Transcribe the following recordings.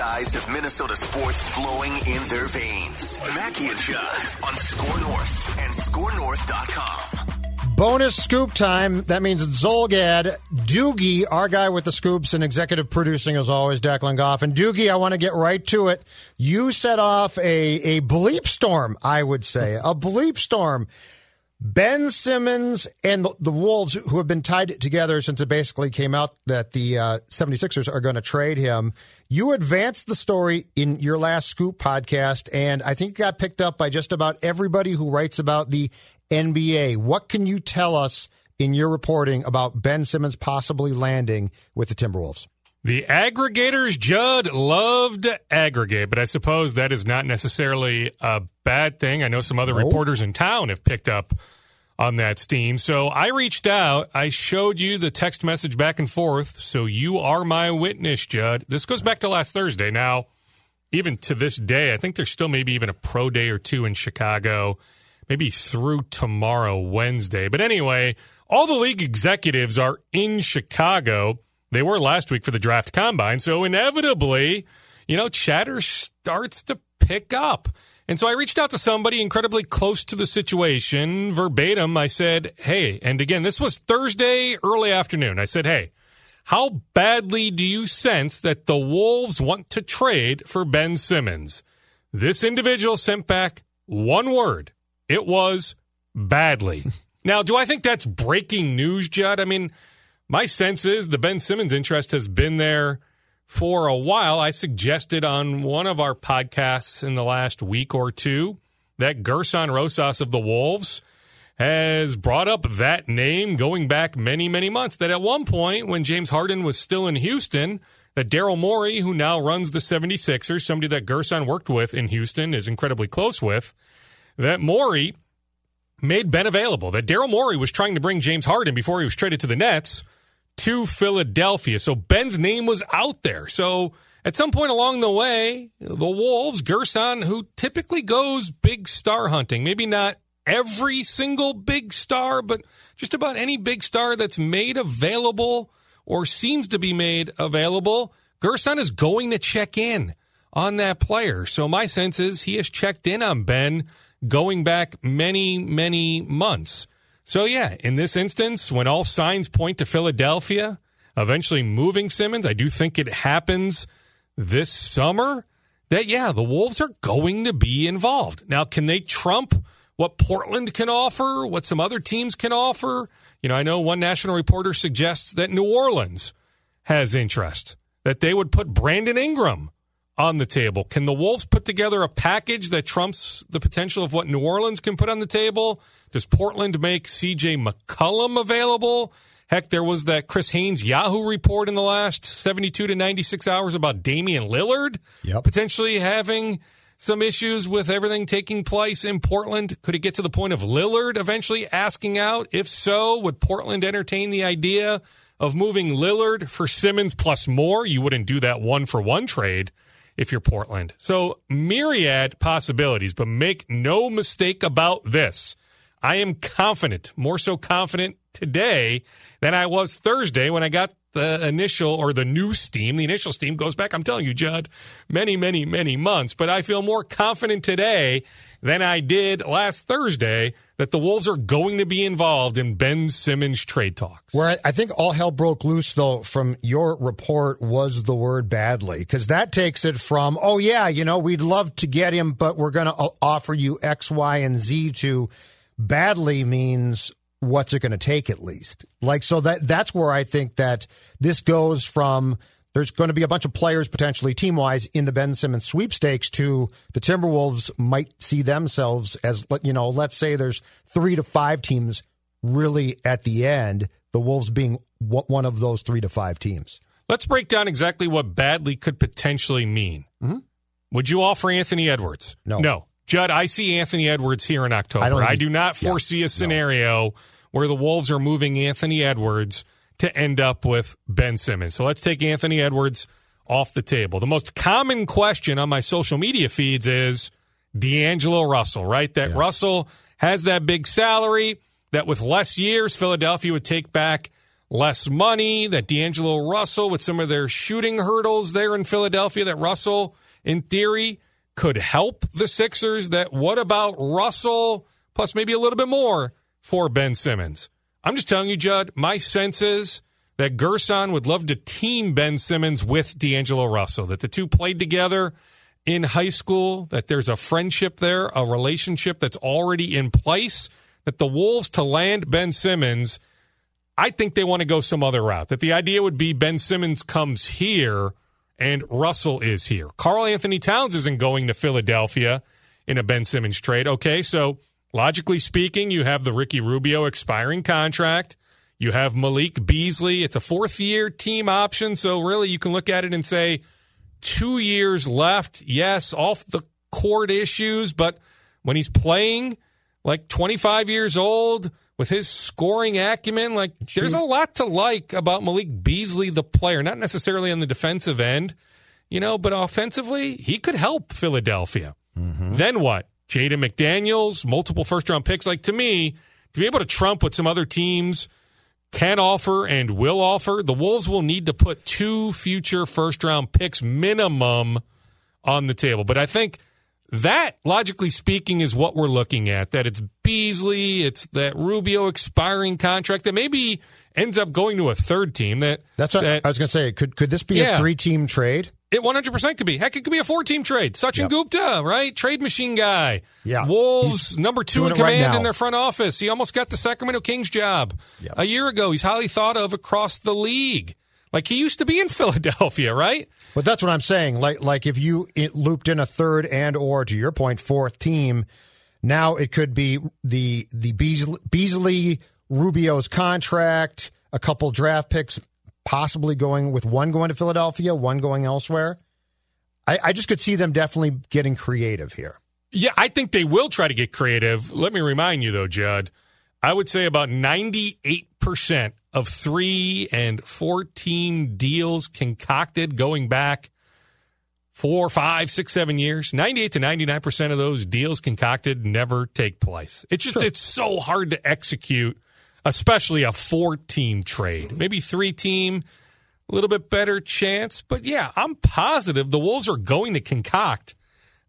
Have Minnesota sports flowing in their veins. Mackey and Judd on SKOR North and SKORNorth.com. Bonus scoop time. That means Zulgad, Doogie, our guy with the scoops and executive producing as always, Declan Goff. And Doogie, I want to get right to it. You set off a, a bleep storm, I would say. A bleep storm. Ben Simmons and the, Wolves, who have been tied together since it basically came out that the uh, 76ers are going to trade him. You advanced the story in your last Scoop podcast, and I think it got picked up by just about everybody who writes about the NBA. What can you tell us in your reporting about Ben Simmons possibly landing with the Timberwolves? The aggregators, Judd, loved to aggregate, but I suppose that is not necessarily a bad thing. I know some other reporters in town have picked up on that steam. So I reached out. I showed you the text message back and forth. So you are my witness, Judd. This goes back to last Thursday. Now, even to this day, I think there's still maybe even a pro day or two in Chicago, maybe through tomorrow, Wednesday. But anyway, all the league executives are in Chicago they were last week for the draft combine. So inevitably, you know, chatter starts to pick up. And so I reached out to somebody incredibly close to the situation, verbatim. I said, Hey, and again, this was Thursday early afternoon. I said, Hey, how badly do you sense that the Wolves want to trade for Ben Simmons? This individual sent back one word. It was badly. now, do I think that's breaking news, Judd? I mean, my sense is the Ben Simmons interest has been there for a while. I suggested on one of our podcasts in the last week or two that Gersson Rosas of the Wolves has brought up that name going back many, many months. That at one point, when James Harden was still in Houston, that Daryl Morey, who now runs the 76ers, somebody that Gersson worked with in Houston, is incredibly close with, that Morey made Ben available. That Daryl Morey was trying to bring James Harden before he was traded to the Nets to Philadelphia. So Ben's name was out there. So at some point along the way, the Wolves, Gersson, who typically goes big star hunting, maybe not every single big star, but just about any big star that's made available or seems to be made available, Gersson is going to check in on that player. So my sense is he has checked in on Ben going back many, many months. So, yeah, in this instance, when all signs point to Philadelphia eventually moving Simmons, I do think it happens this summer. That, yeah, the Wolves are going to be involved. Now, can they trump what Portland can offer, what some other teams can offer? You know, I know one national reporter suggests that New Orleans has interest, that they would put Brandon Ingram on the table. Can the Wolves put together a package that trumps the potential of what New Orleans can put on the table? Does Portland make CJ McCollum available? Heck, there was that Chris Haynes Yahoo report in the last 72 to 96 hours about Damian Lillard yep. potentially having some issues with everything taking place in Portland. Could it get to the point of Lillard eventually asking out? If so, would Portland entertain the idea of moving Lillard for Simmons plus more? You wouldn't do that one for one trade if you're Portland. So, myriad possibilities, but make no mistake about this. I am confident, more so confident today than I was Thursday when I got the initial or the new steam. The initial steam goes back, I'm telling you, Judd, many, many, many months. But I feel more confident today than I did last Thursday that the Wolves are going to be involved in Ben Simmons trade talks. Where I think all hell broke loose, though, from your report was the word badly, because that takes it from, oh, yeah, you know, we'd love to get him, but we're going to uh, offer you X, Y, and Z to badly means what's it going to take at least. Like, so that that's where I think that this goes from there's going to be a bunch of players potentially team wise in the Ben Simmons sweepstakes to the Timberwolves might see themselves as, you know, let's say there's three to five teams really at the end, the Wolves being one of those three to five teams. Let's break down exactly what badly could potentially mean. Mm-hmm. Would you offer Anthony Edwards? No. No. Judd, I see Anthony Edwards here in October. I, I do not foresee yeah, a scenario no. where the Wolves are moving Anthony Edwards to end up with Ben Simmons. So let's take Anthony Edwards off the table. The most common question on my social media feeds is D'Angelo Russell, right? That yes. Russell has that big salary, that with less years, Philadelphia would take back less money, that D'Angelo Russell, with some of their shooting hurdles there in Philadelphia, that Russell, in theory, could help the Sixers. That what about Russell plus maybe a little bit more for Ben Simmons? I'm just telling you, Judd, my sense is that Gersson would love to team Ben Simmons with D'Angelo Russell, that the two played together in high school, that there's a friendship there, a relationship that's already in place, that the Wolves to land Ben Simmons, I think they want to go some other route. That the idea would be Ben Simmons comes here and Russell is here. Karl-Anthony Towns isn't going to Philadelphia in a Ben Simmons trade. Okay, so Logically speaking, you have the Ricky Rubio expiring contract. You have Malik Beasley. It's a fourth year team option. So, really, you can look at it and say two years left. Yes, off the court issues, but when he's playing like 25 years old with his scoring acumen, like there's a lot to like about Malik Beasley, the player, not necessarily on the defensive end, you know, but offensively, he could help Philadelphia. Mm-hmm. Then what? Jaden McDaniels, multiple first round picks. Like to me, to be able to trump what some other teams can offer and will offer, the Wolves will need to put two future first round picks minimum on the table. But I think that, logically speaking, is what we're looking at. That it's Beasley, it's that Rubio expiring contract that maybe ends up going to a third team. That that's what that, I was going to say. Could could this be yeah. a three team trade? It 100% could be. Heck, it could be a four team trade. Sachin yep. Gupta, right? Trade machine guy. Yeah. Wolves, He's number two in command right in their front office. He almost got the Sacramento Kings job yep. a year ago. He's highly thought of across the league. Like he used to be in Philadelphia, right? But that's what I'm saying. Like, like if you looped in a third and or to your point, fourth team, now it could be the the Beasley, Beasley Rubio's contract, a couple draft picks, possibly going with one going to Philadelphia, one going elsewhere. I, I just could see them definitely getting creative here. Yeah, I think they will try to get creative. Let me remind you, though, Judd, I would say about 98% of three and 14 deals concocted going back four, five, six, seven years. 98 to 99% of those deals concocted never take place. It's just, sure. it's so hard to execute especially a four team trade. Maybe three team, a little bit better chance. But yeah, I'm positive the Wolves are going to concoct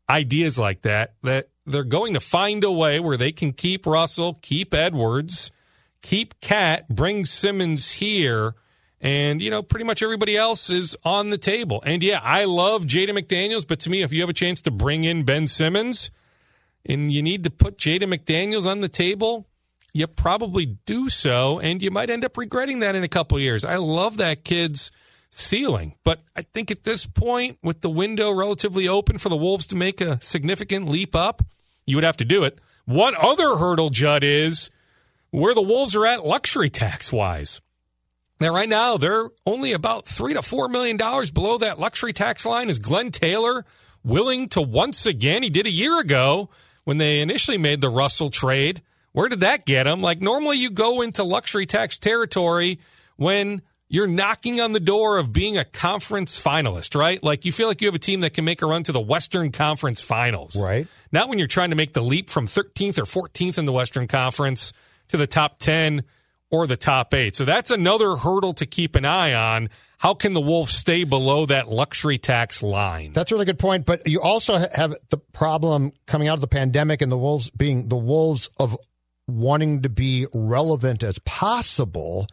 ideas like that, that they're going to find a way where they can keep Russell, keep Edwards, keep KAT, bring Simmons here. And, you know, pretty much everybody else is on the table. And yeah, I love Jaden McDaniels, but to me, if you have a chance to bring in Ben Simmons and you need to put Jaden McDaniels on the table, you probably do so, and you might end up regretting that in a couple years. I love that kid's ceiling, but I think at this point, with the window relatively open for the Wolves to make a significant leap up, you would have to do it. One other hurdle, Judd, is where the Wolves are at luxury tax wise. Now, right now, they're only about three to four million dollars below that luxury tax line. Is Glen Taylor willing to once again? He did a year ago when they initially made the Russell trade where did that get him? Like normally you go into luxury tax territory when you're knocking on the door of being a conference finalist, right? Like you feel like you have a team that can make a run to the Western Conference Finals. Right. Not when you're trying to make the leap from 13th or 14th in the Western Conference to the top 10 or the top 8. So that's another hurdle to keep an eye on. How can the Wolves stay below that luxury tax line? That's a really good point, but you also have the problem coming out of the pandemic and the Wolves being the Wolves of wanting to be relevant as possible.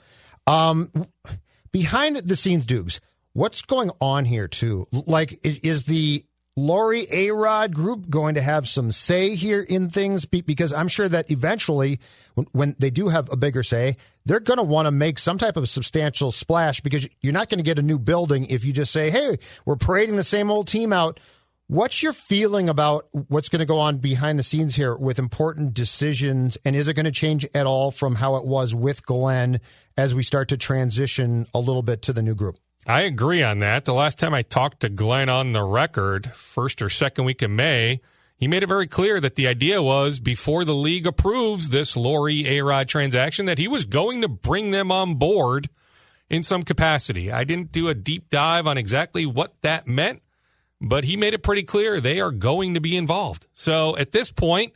Um, behind the scenes, Dukes, what's going on here too? Like, is the Lore A Rod group going to have some say here in things? Because I'm sure that eventually, when they do have a bigger say, they're going to want to make some type of substantial splash because you're not going to get a new building if you just say, hey, we're parading the same old team out. What's your feeling about what's going to go on behind the scenes here with important decisions? And is it going to change at all from how it was with Glen as we start to transition a little bit to the new group? I agree on that. The last time I talked to Glen on the record, first or second week of May, he made it very clear that the idea was before the league approves this Lore A Rod transaction, that he was going to bring them on board in some capacity. I didn't do a deep dive on exactly what that meant but he made it pretty clear they are going to be involved. So at this point,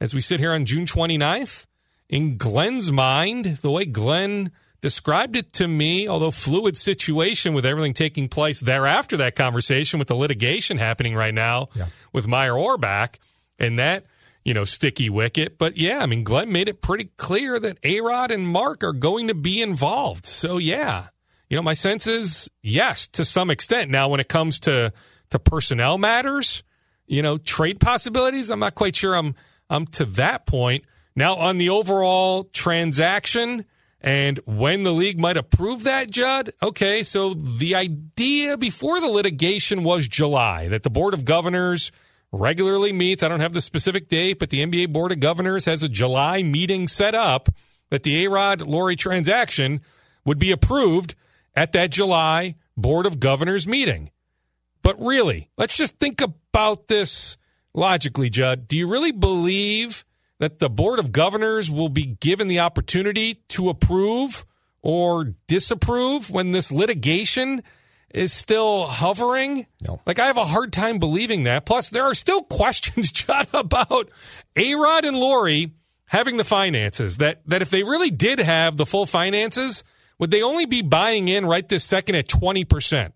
as we sit here on June 29th, in Glen's mind, the way Glen described it to me, although fluid situation with everything taking place thereafter that conversation with the litigation happening right now yeah. with Meyer Orbach and that, you know, sticky wicket. But yeah, I mean, Glen made it pretty clear that A-Rod and Marc are going to be involved. So yeah, you know, my sense is yes, to some extent. Now, when it comes to to personnel matters, you know, trade possibilities. I'm not quite sure I'm I'm to that point. Now on the overall transaction and when the league might approve that, Judd. Okay, so the idea before the litigation was July that the Board of Governors regularly meets. I don't have the specific date, but the NBA Board of Governors has a July meeting set up that the A-Rod Lore transaction would be approved at that July Board of Governors meeting. But really, let's just think about this logically, Judd. Do you really believe that the Board of Governors will be given the opportunity to approve or disapprove when this litigation is still hovering? No. Like, I have a hard time believing that. Plus, there are still questions, Judd, about A Rod and Lore having the finances. That, that if they really did have the full finances, would they only be buying in right this second at 20%?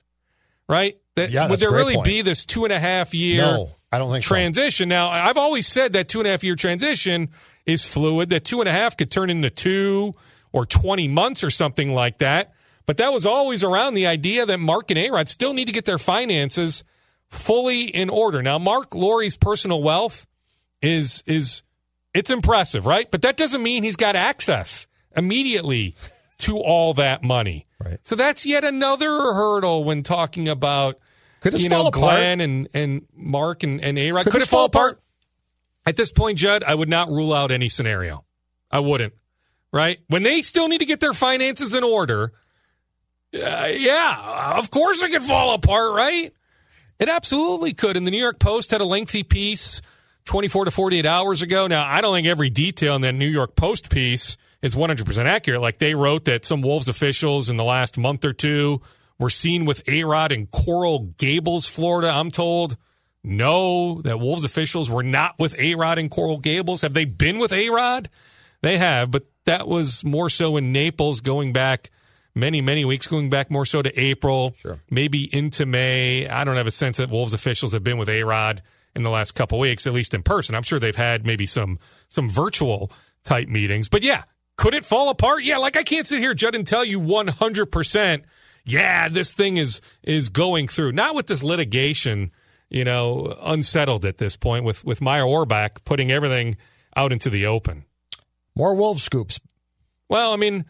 Right? That, yeah, would there really point. be this two and a half year no, I don't think transition? So. Now, I've always said that two and a half year transition is fluid, that two and a half could turn into two or 20 months or something like that. But that was always around the idea that Marc and A-Rod still need to get their finances fully in order. Now, Marc Lore's personal wealth is is it's impressive, right? But that doesn't mean he's got access immediately to all that money. Right. So that's yet another hurdle when talking about could this you fall know, apart? Glen and, and Marc and, and A Rod. Could, Could, it it fall apart? apart? At this point, Judd, I would not rule out any scenario. I wouldn't. Right? When they still need to get their finances in order, uh, yeah, of course it could fall apart, right? It absolutely could. And the New York Post had a lengthy piece 24 to 48 hours ago. Now, I don't think every detail in that New York Post piece is 100% accurate. Like they wrote that some Wolves officials in the last month or two were seen with A Rod in Coral Gables, Florida. I'm told no, that Wolves officials were not with A Rod in Coral Gables. Have they been with A Rod? They have, but that was more so in Naples going back many, many weeks, going back more so to April, sure. maybe into May. I don't have a sense that Wolves officials have been with A Rod in the last couple weeks, at least in person. I'm sure they've had maybe some some virtual type meetings. But yeah, could it fall apart? Yeah, like I can't sit here, Judd, and tell you 100% yeah, this thing is is going through. Not with this litigation, you know, unsettled at this point with with Meyer Orbach putting everything out into the open. More wolf scoops. Well, I mean,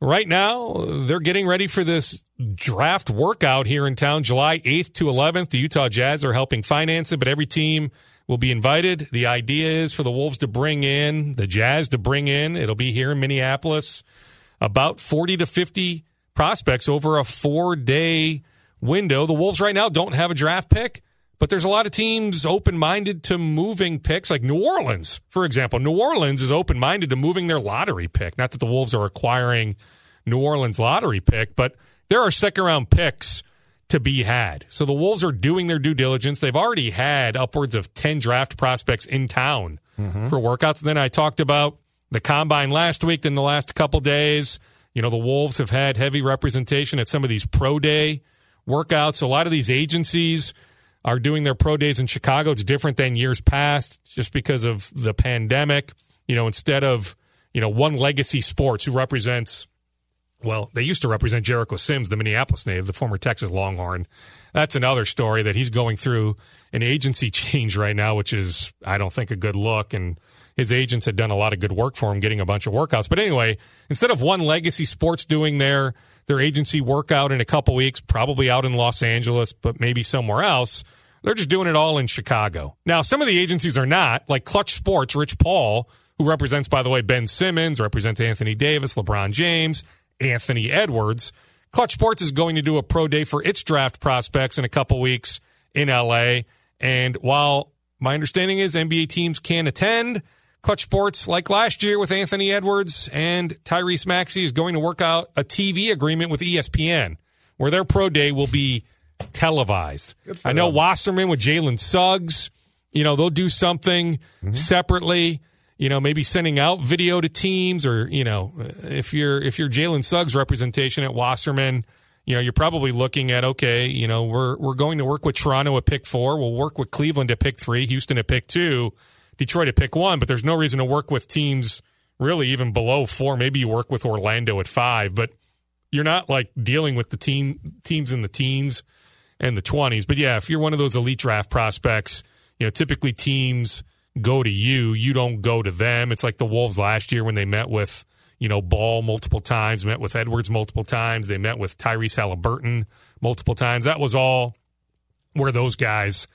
right now they're getting ready for this draft workout here in town, July 8th to 11th. The Utah Jazz are helping finance it, but every team will be invited. The idea is for the Wolves to bring in, the Jazz to bring in, it'll be here in Minneapolis, about 40 to 50 prospects over a four day window. The Wolves right now don't have a draft pick, but there's a lot of teams open minded to moving picks, like New Orleans, for example. New Orleans is open minded to moving their lottery pick. Not that the Wolves are acquiring New Orleans lottery pick, but there are second round picks to be had. So the Wolves are doing their due diligence. They've already had upwards of 10 draft prospects in town mm-hmm. for workouts. And then I talked about the combine last week, then the last couple days. You know, the Wolves have had heavy representation at some of these pro day workouts. A lot of these agencies are doing their pro days in Chicago. It's different than years past just because of the pandemic. You know, instead of you know, One Legacy Sports, who represents, well, they used to represent Jericho Sims, the Minneapolis native, the former Texas Longhorn. That's another story that he's going through an agency change right now, which is, I don't think, a good look. And his agents had done a lot of good work for him, getting a bunch of workouts. But anyway, instead of One Legacy Sports doing their their agency workout in a couple weeks, probably out in Los Angeles, but maybe somewhere else. They're just doing it all in Chicago. Now, some of the agencies are not, like Clutch Sports, Rich Paul, who represents, by the way, Ben Simmons, represents Anthony Davis, LeBron James, Anthony Edwards. Clutch Sports is going to do a pro day for its draft prospects in a couple weeks in LA. And while my understanding is NBA teams can attend, Clutch Sports, like last year with Anthony Edwards and Tyrese Maxey, is going to work out a TV agreement with ESPN where their pro day will be televised. I know them. Wasserman with Jalen Suggs, you know, they'll do something mm-hmm. separately you know, maybe sending out video to teams or, you know, if you're if you're Jalen Suggs representation at Wasserman, you know, you're probably looking at okay, you know, we're we're going to work with Toronto at pick four, we'll work with Cleveland at pick three, Houston at pick two, Detroit to pick one, but there's no reason to work with teams really even below four. Maybe you work with Orlando at five, but you're not like dealing with the team teams in the teens and the twenties. But yeah, if you're one of those elite draft prospects, you know, typically teams go to you. You don't go to them. It's like the Wolves last year when they met with, you know, Ball multiple times, met with Edwards multiple times. They met with Tyrese Haliburton multiple times. That was all where those guys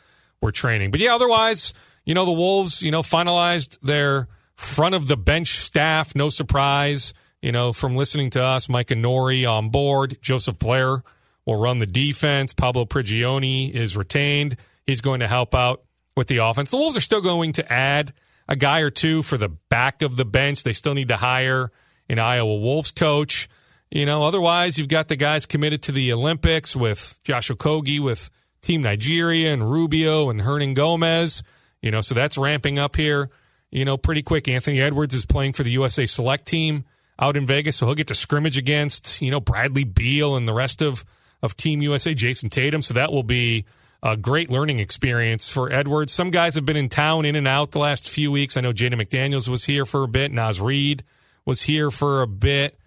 were training. But yeah, otherwise, you know, the Wolves, you know, finalized their front of the bench staff. No surprise, you know, from listening to us, Micah Nori on board. Joseph Blair will run the defense. Pablo Prigioni is retained. He's going to help out with the offense. The Wolves are still going to add a guy or two for the back of the bench. They still need to hire an Iowa Wolves coach. You know, otherwise you've got the guys committed to the Olympics with Josh Okogie, with Team Nigeria and Rubio and Hernangomez. You know, so that's ramping up here. You know, pretty quick. Anthony Edwards is playing for the USA Select team out in Vegas, so he'll get to scrimmage against you know Bradley Beal and the rest of of Team USA, Jayson Tatum. So that will be a great learning experience for Edwards. Some guys have been in town, in and out the last few weeks. I know Jaden McDaniels was here for a bit. Naz Reid was here for a bit.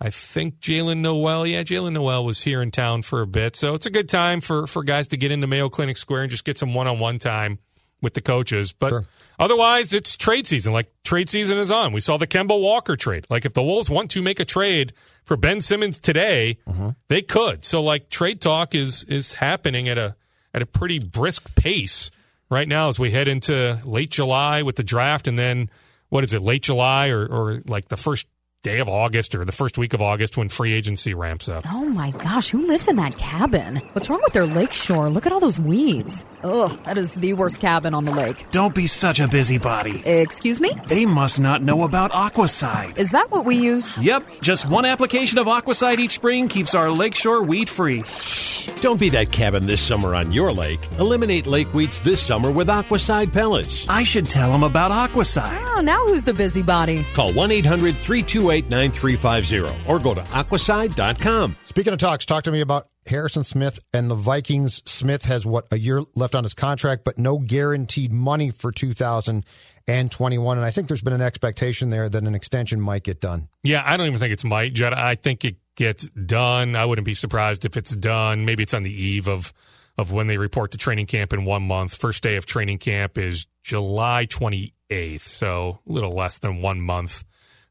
I think Jaylen Nowell, yeah, Jaylen Nowell was here in town for a bit. So it's a good time for, for guys to get into Mayo Clinic Square and just get some one on one time with the coaches. But sure. otherwise, it's trade season. Like trade season is on. We saw the Kemba Walker trade. Like if the Wolves want to make a trade for Ben Simmons today, mm-hmm. they could. So like trade talk is is happening at a at a pretty brisk pace right now as we head into late July with the draft, and then what is it, late July or, or like the first day of August or the first week of August when free agency ramps up. Oh my gosh, who lives in that cabin? What's wrong with their lakeshore? Look at all those weeds. Ugh, that is the worst cabin on the lake. Don't be such a busybody. Excuse me? They must not know about Aquacide. Is that what we use? Yep, just one application of Aquacide each spring keeps our lakeshore weed free. Shh. Don't be that cabin this summer on your lake. Eliminate lake weeds this summer with Aquacide pellets. I should tell them about Aquacide. Oh, now who's the busybody? Call 1 800 328 9350 or go to aquacide.com. Speaking of talks, talk to me about Harrison Smith and the Vikings. Smith has what a year left on his contract, but no guaranteed money for 2021. And I think there's been an expectation there that an extension might get done. Yeah, I don't even think it's might, Jed. I think it gets done. I wouldn't be surprised if it's done. Maybe it's on the eve of of when they report to training camp in one month. First day of training camp is July 28th, so a little less than one month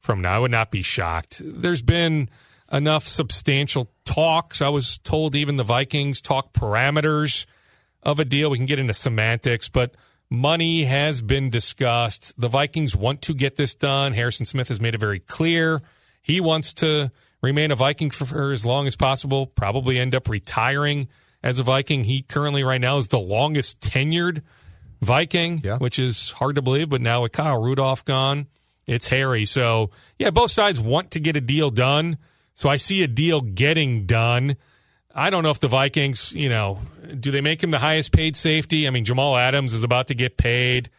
from now. I would not be shocked. There's been enough substantial talks. I was told even the Vikings talk parameters of a deal. We can get into semantics, but money has been discussed. The Vikings want to get this done. Harrison Smith has made it very clear. He wants to remain a Viking for, as long as possible, probably end up retiring as a Viking. He currently, right now, is the longest tenured Viking, yeah. which is hard to believe, but now with Kyle Rudolph gone, it's hairy. So, yeah, both sides want to get a deal done. So I see a deal getting done. I don't know if the Vikings, you know, do they make him the highest paid safety? I mean, Jamal Adams is about to get paid.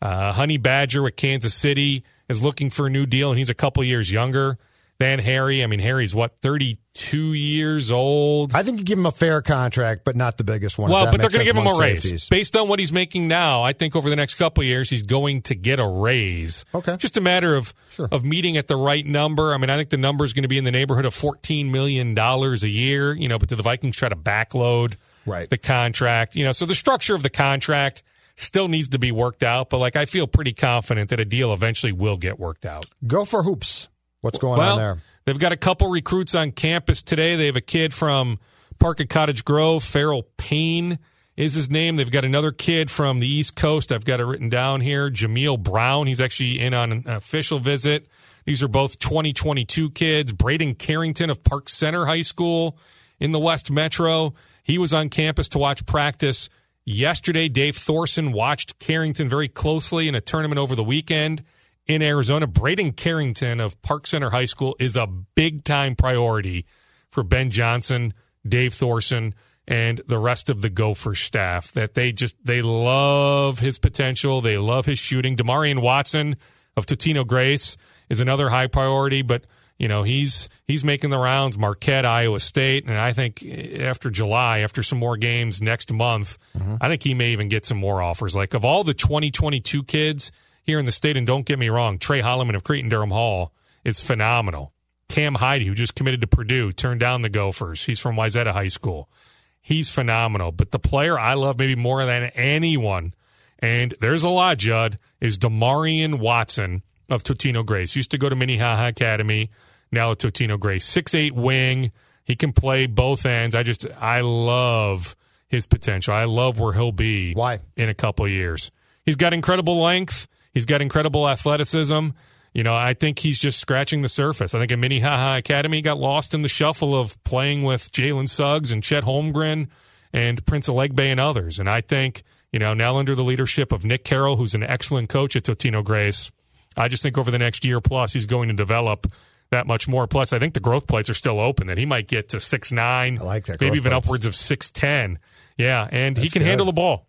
Uh, Honey Badger with Kansas City is looking for a new deal, and he's a couple years younger than Harry. I mean, Harry's what, 32 22 years old. I think you give him a fair contract, but not the biggest one. Well, but they're going to give him a raise. safeties. Based on what he's making now, I think over the next couple of years, he's going to get a raise. Okay. Just a matter of, Sure. of meeting at the right number. I mean, I think the number is going to be in the neighborhood of $14 million a year, you know, but do the Vikings try to backload Right. the contract? You know, so the structure of the contract still needs to be worked out, but like I feel pretty confident that a deal eventually will get worked out. Gopher hoops. What's going well, on there? They've got a couple recruits on campus today. They have a kid from Park at Cottage Grove, Farrell Payne is his name. They've got another kid from the East Coast. I've got it written down here. Jameel Brown. He's actually in on an official visit. These are both 2022 kids. Braden Carrington of Park Center High School in the West Metro. He was on campus to watch practice yesterday. Dave Thorson watched Carrington very closely in a tournament over the weekend in Arizona. Braden Carrington of Park Center High School is a big time priority for Ben Johnson, Dave Thorson, and the rest of the Gopher staff. That they just they love his potential. They love his shooting. Demarion Watson of Totino Grace is another high priority, but you know he's he's making the rounds. Marquette, Iowa State, and I think eh, after July, after some more games next month, mm-hmm. I think he may even get some more offers. Like of all the 2022 kids here in the state, and don't get me wrong, Tre Holloman of Cretin-Derham Hall is phenomenal. Cam Heide, who just committed to Purdue, turned down the Gophers. He's from Wayzata High School. He's phenomenal. But the player I love maybe more than anyone, and there's a lot, Judd, is Demarion Watson of Totino Grace. Used to go to Minnehaha Academy, now at Totino Grace. Six eight wing. He can play both ends. I just I love his potential. I love where he'll be Why? in a couple of years. He's got incredible length. He's got incredible athleticism. You know, I think he's just scratching the surface. I think at Minnehaha Academy got lost in the shuffle of playing with Jalen Suggs and Chet Holmgren and Prince Aligbe and others. And I think, you know, now under the leadership of Nick Carroll, who's an excellent coach at Totino Grace, I just think over the next year plus he's going to develop that much more. Plus, I think the growth plates are still open that he might get to six nine, I like that maybe even plates. upwards of six ten. Yeah, and he can good. handle the ball.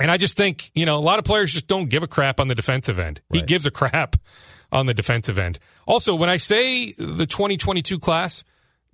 And I just think, you know, a lot of players just don't give a crap on the defensive end. He gives a crap on the defensive end. Also, when I say the 2022 class,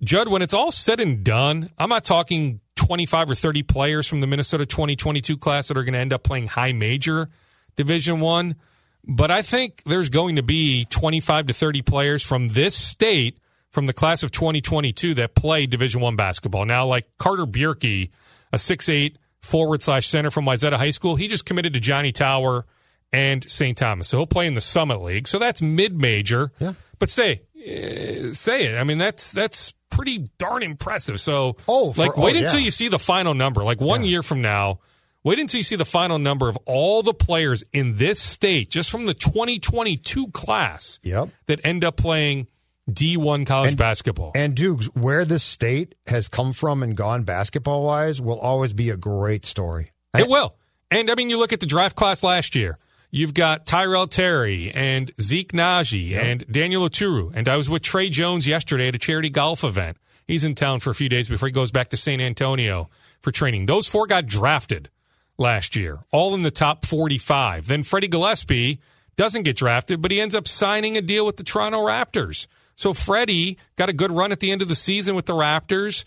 Judd, when it's all said and done, I'm not talking 25 or 30 players from the Minnesota 2022 class that are going to end up playing high major Division 1, but I think there's going to be 25 to 30 players from this state from the class of 2022 that play Division 1 basketball. Now like Carter Bjerke, a 6'8 forward slash center from Wyzetta High School, he just committed to Johnny Tower and St. Thomas. So he'll play in the Summit League. So that's mid major. Yeah. But say, uh, say it. I mean, that's that's pretty darn impressive. So, Oh, for- like, wait oh, until yeah. you see the final number. Like one year from now, wait until you see the final number of all the players in this state, just from the 2022 class, Yep. that end up playing D1 college basketball. And Dukes, where this state has come from and gone basketball wise will always be a great story. It will. And I mean, you look at the draft class last year. You've got Tyrell Terry and Zeke Nnaji and Daniel Oturu. And I was with Tre Jones yesterday at a charity golf event. He's in town for a few days before he goes back to San Antonio for training. Those four got drafted last year, all in the top 45. Then Freddie Gillespie doesn't get drafted, but he ends up signing a deal with the Toronto Raptors. So Freddie got a good run at the end of the season with the Raptors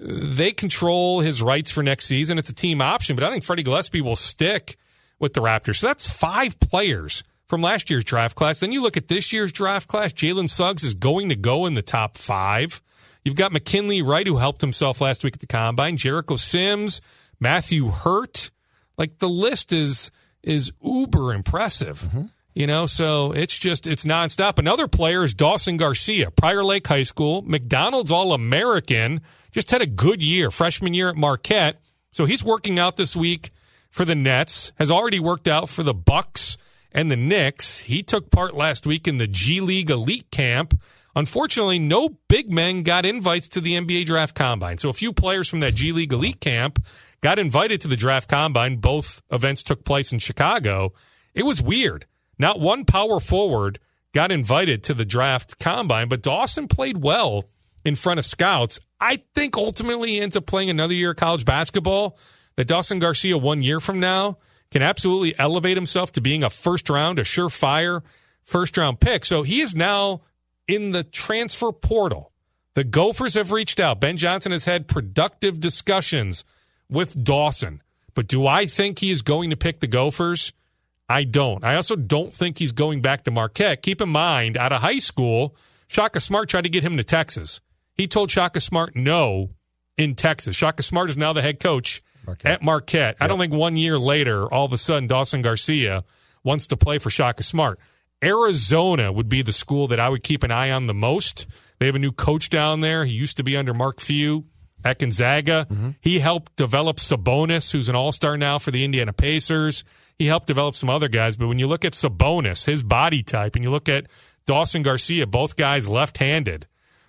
they control his rights for next season. It's a team option, but I think Freddie Gillespie will stick with the Raptors. So that's five players from last year's draft class. Then you look at this year's draft class. Jalen Suggs is going to go in the top five. You've got McKinley Wright, who helped himself last week at the combine. Jericho Sims, Matthew Hurt. Like the list is is uber impressive. Mm-hmm. You know, so it's just it's nonstop. Another player is Dawson Garcia, Prior Lake High School, McDonald's All American. Just had a good year, freshman year at Marquette. So he's working out this week for the Nets. Has already worked out for the Bucks and the Knicks. He took part last week in the G League Elite Camp. Unfortunately, no big men got invites to the NBA Draft Combine. So a few players from that G League Elite Camp got invited to the Draft Combine. Both events took place in Chicago. It was weird. Not one power forward got invited to the Draft Combine, but Dawson played well in front of scouts. I think ultimately he ends up playing another year of college basketball. That Dawson Garcia, one year from now, can absolutely elevate himself to being a first round, a surefire first round pick. So he is now in the transfer portal The Gophers have reached out. Ben Johnson has had productive discussions with Dawson. But do I think he is going to pick the Gophers? I don't. I also don't think he's going back to Marquette. Keep in mind, out of high school, Shaka Smart tried to get him to Texas. He told Shaka Smart no in Texas. Shaka Smart is now the head coach Marquette. at Marquette. Yep. I don't think one year later, all of a sudden, Dawson Garcia wants to play for Shaka Smart. Arizona would be the school that I would keep an eye on the most. They have a new coach down there. He used to be under Mark Few at Gonzaga. Mm-hmm. He helped develop Sabonis, who's an all star now for the Indiana Pacers. He helped develop some other guys. But when you look at Sabonis, his body type, and you look at Dawson Garcia, both guys left handed.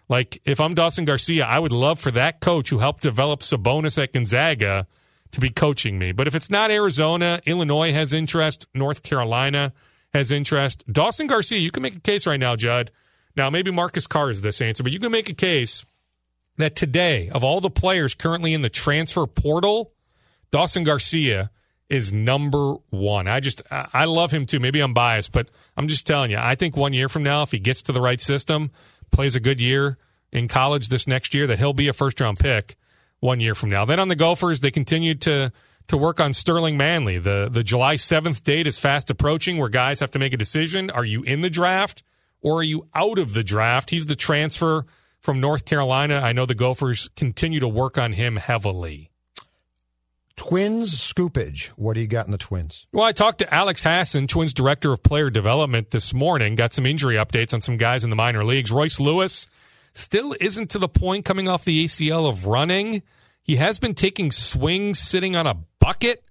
Like, if I'm Dawson Garcia, I would love for that coach who helped develop Sabonis at Gonzaga to be coaching me. But if it's not Arizona, Illinois has interest, North Carolina has interest. Dawson Garcia, you can make a case right now, Judd. Now, maybe Marcus Carr is this answer, but you can make a case that today, of all the players currently in the transfer portal, Dawson Garcia is number one. I just, I love him too. Maybe I'm biased, but I'm just telling you, I think one year from now, if he gets to the right system, plays a good year in college this next year, that he'll be a first round pick one year from now. Then on the Gophers, they continue to to work on Sterling Manley. The the July 7th date is fast approaching where guys have to make a decision. Are you in the draft or are you out of the draft? He's the transfer from North Carolina. I know the Gophers continue to work on him heavily. Twins scoopage. What do you got in the Twins? Well, I talked to Alex Hassan, Twins director of player development, this morning. Got some injury updates on some guys in the minor leagues. Royce Lewis still isn't to the point coming off the ACL of running. He has been taking swings sitting on a bucket.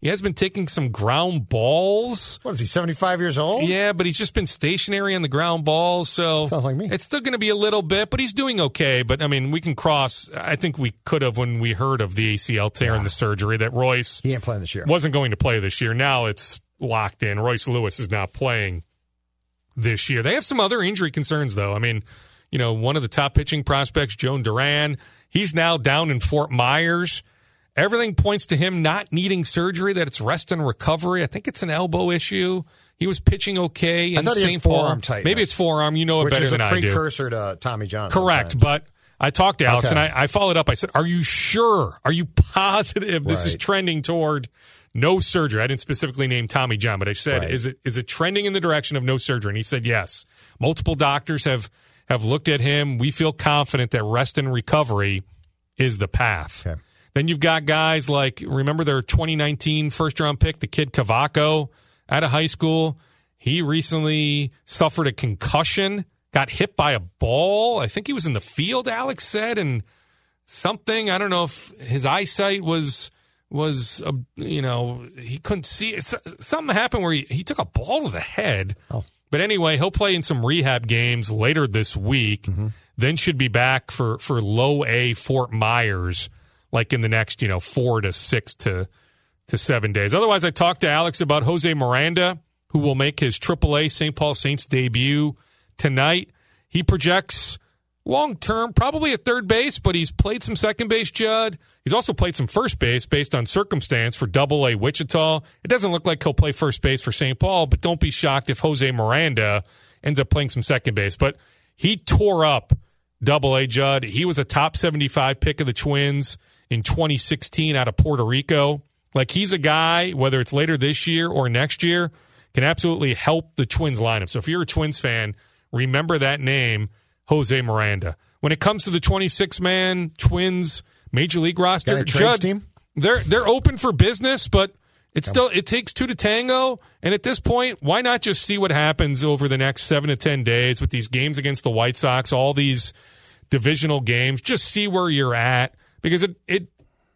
He has been taking some ground balls. What is he, 75 years old? Yeah, but he's just been stationary on the ground balls. So Sounds like me. it's still going to be a little bit, but he's doing okay. But I mean, we can cross. I think we could have when we heard of the ACL tear yeah. and the surgery that Royce he ain't playing this year. wasn't going to play this year. Now it's locked in. Royce Lewis is not playing this year. They have some other injury concerns, though. I mean, you know, one of the top pitching prospects, Jhoan Duran, he's now down in Fort Myers. Everything points to him not needing surgery, that it's rest and recovery. I think it's an elbow issue. He was pitching okay in St. Paul. Tightness, Maybe it's forearm. You know it better than I do. Which is a precursor to Tommy John. Correct, sometimes. but I talked to Alex okay. and I, I, followed up. I said, "Are you sure? Are you positive this right. is trending toward no surgery?" I didn't specifically name Tommy John, but I said, right. "Is it is it trending in the direction of no surgery?" And he said, "Yes." Multiple doctors have have looked at him. We feel confident that rest and recovery is the path. Okay. Then you've got guys like remember their 2019 first round pick, the kid Cavaco out of high school. He recently suffered a concussion, got hit by a ball. I think he was in the field. Alex said, and something. I don't know if his eyesight was was uh, you know he couldn't see. Something happened where he, he took a ball to the head. Oh. But anyway, he'll play in some rehab games later this week. Mm-hmm. Then should be back for for low A Fort Myers like in the next, you know, four to six to to seven days. Otherwise, I talked to Alex about Jose Miranda, who will make his AAA St. Paul Saints debut tonight. He projects long term, probably at third base, but he's played some second base, Judd. He's also played some first base based on circumstance for double A Wichita. It doesn't look like he'll play first base for St. Paul, but don't be shocked if Jose Miranda ends up playing some second base. But he tore up double A Judd. He was a top 75 pick of the Twins in 2016 out of Puerto Rico. Like he's a guy, whether it's later this year or next year, can absolutely help the Twins lineup. So if you're a Twins fan, remember that name, Jose Miranda. When it comes to the 26 man Twins major league roster, Judd, team? they're they're open for business, but it's still it takes two to tango. And at this point, why not just see what happens over the next seven to ten days with these games against the White Sox, all these divisional games? Just see where you're at because it, it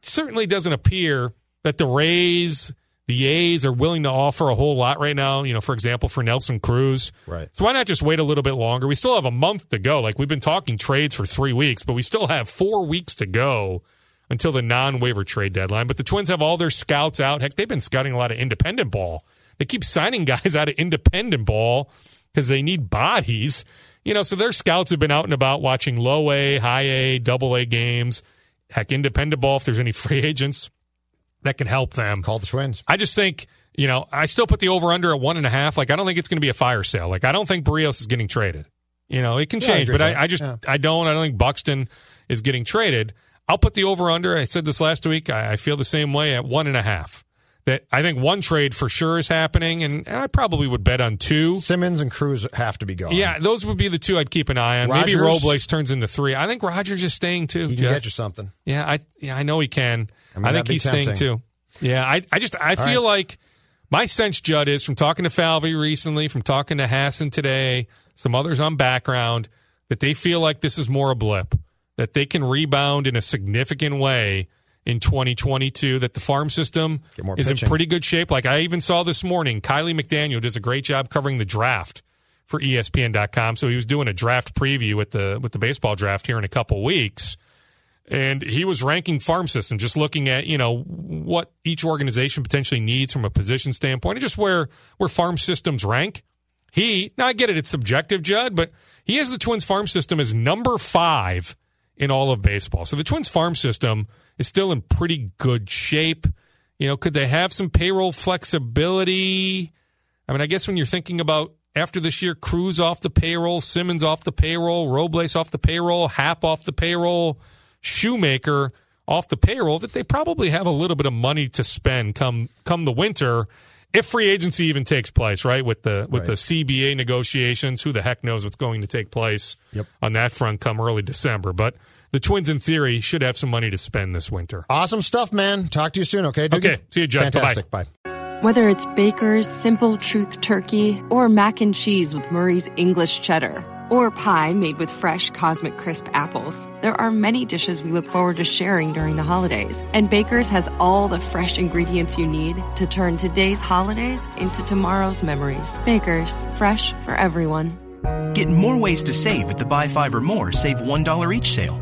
certainly doesn't appear that the Rays, the A's are willing to offer a whole lot right now. You know, for example, for Nelson Cruz. Right. So why not just wait a little bit longer? We still have a month to go. Like we've been talking trades for three weeks, but we still have four weeks to go until the non waiver trade deadline. But the Twins have all their scouts out. Heck, they've been scouting a lot of independent ball. They keep signing guys out of independent ball because they need bodies. You know, so their scouts have been out and about watching low A, high A, double A games heck, independent ball, if there's any free agents that can help them. Call the Twins. I just think, you know, I still put the over under at one and a half. Like, I don't think it's going to be a fire sale. Like, I don't think Berrios is getting traded. You know, it can Yeah, I change, agree but I, I just that. I don't I don't think Buxton is getting traded. I'll put the over under. I said this last week. I, I feel the same way at one and a half. That I think one trade for sure is happening, and, and I probably would bet on two. Simmons and Cruz have to be gone. Yeah, those would be the two I'd keep an eye on. Maybe Rogers- Robles turns into three. I think Rogers is staying too. he can Jeff. get you something. Yeah, I yeah I know he can. I, mean, think that'd be he's staying too. Yeah, I I just I feel like my sense, Judd, is from talking to Falvey recently, from talking to Hassan today, some others on background, that they feel like this is more a blip, that they can rebound in a significant way in 2022, that the farm system is pitching. in pretty good shape. Like I even saw this morning, Kiley McDaniel does a great job covering the draft for ESPN.com. So he was doing a draft preview with the with the baseball draft here in a couple weeks and he was ranking farm system just looking at you know what each organization potentially needs from a position standpoint and just where where farm systems rank he now i get it it's subjective judd but he has the twins farm system as number five in all of baseball so the twins farm system is still in pretty good shape you know could they have some payroll flexibility i mean i guess when you're thinking about after this year cruz off the payroll simmons off the payroll robles off the payroll Happ off the payroll Shoemaker off the payroll that they probably have a little bit of money to spend come come the winter if free agency even takes place, right? With the with the CBA negotiations, who the heck knows what's going to take place Yep. on that front come early December. But the Twins, in theory, should have some money to spend this winter. Awesome stuff, man. Talk to you soon, okay? Doogie? Okay. See you, Judd. Bye-bye. Fantastic. Bye. Whether it's Baker's Simple Truth Turkey or mac and cheese with Murray's English Cheddar or pie made with fresh Cosmic Crisp apples, there are many dishes we look forward to sharing during the holidays. And Baker's has all the fresh ingredients you need to turn today's holidays into tomorrow's memories. Baker's, fresh for everyone. Get more ways to save at the Buy Five or More Save $1 each sale.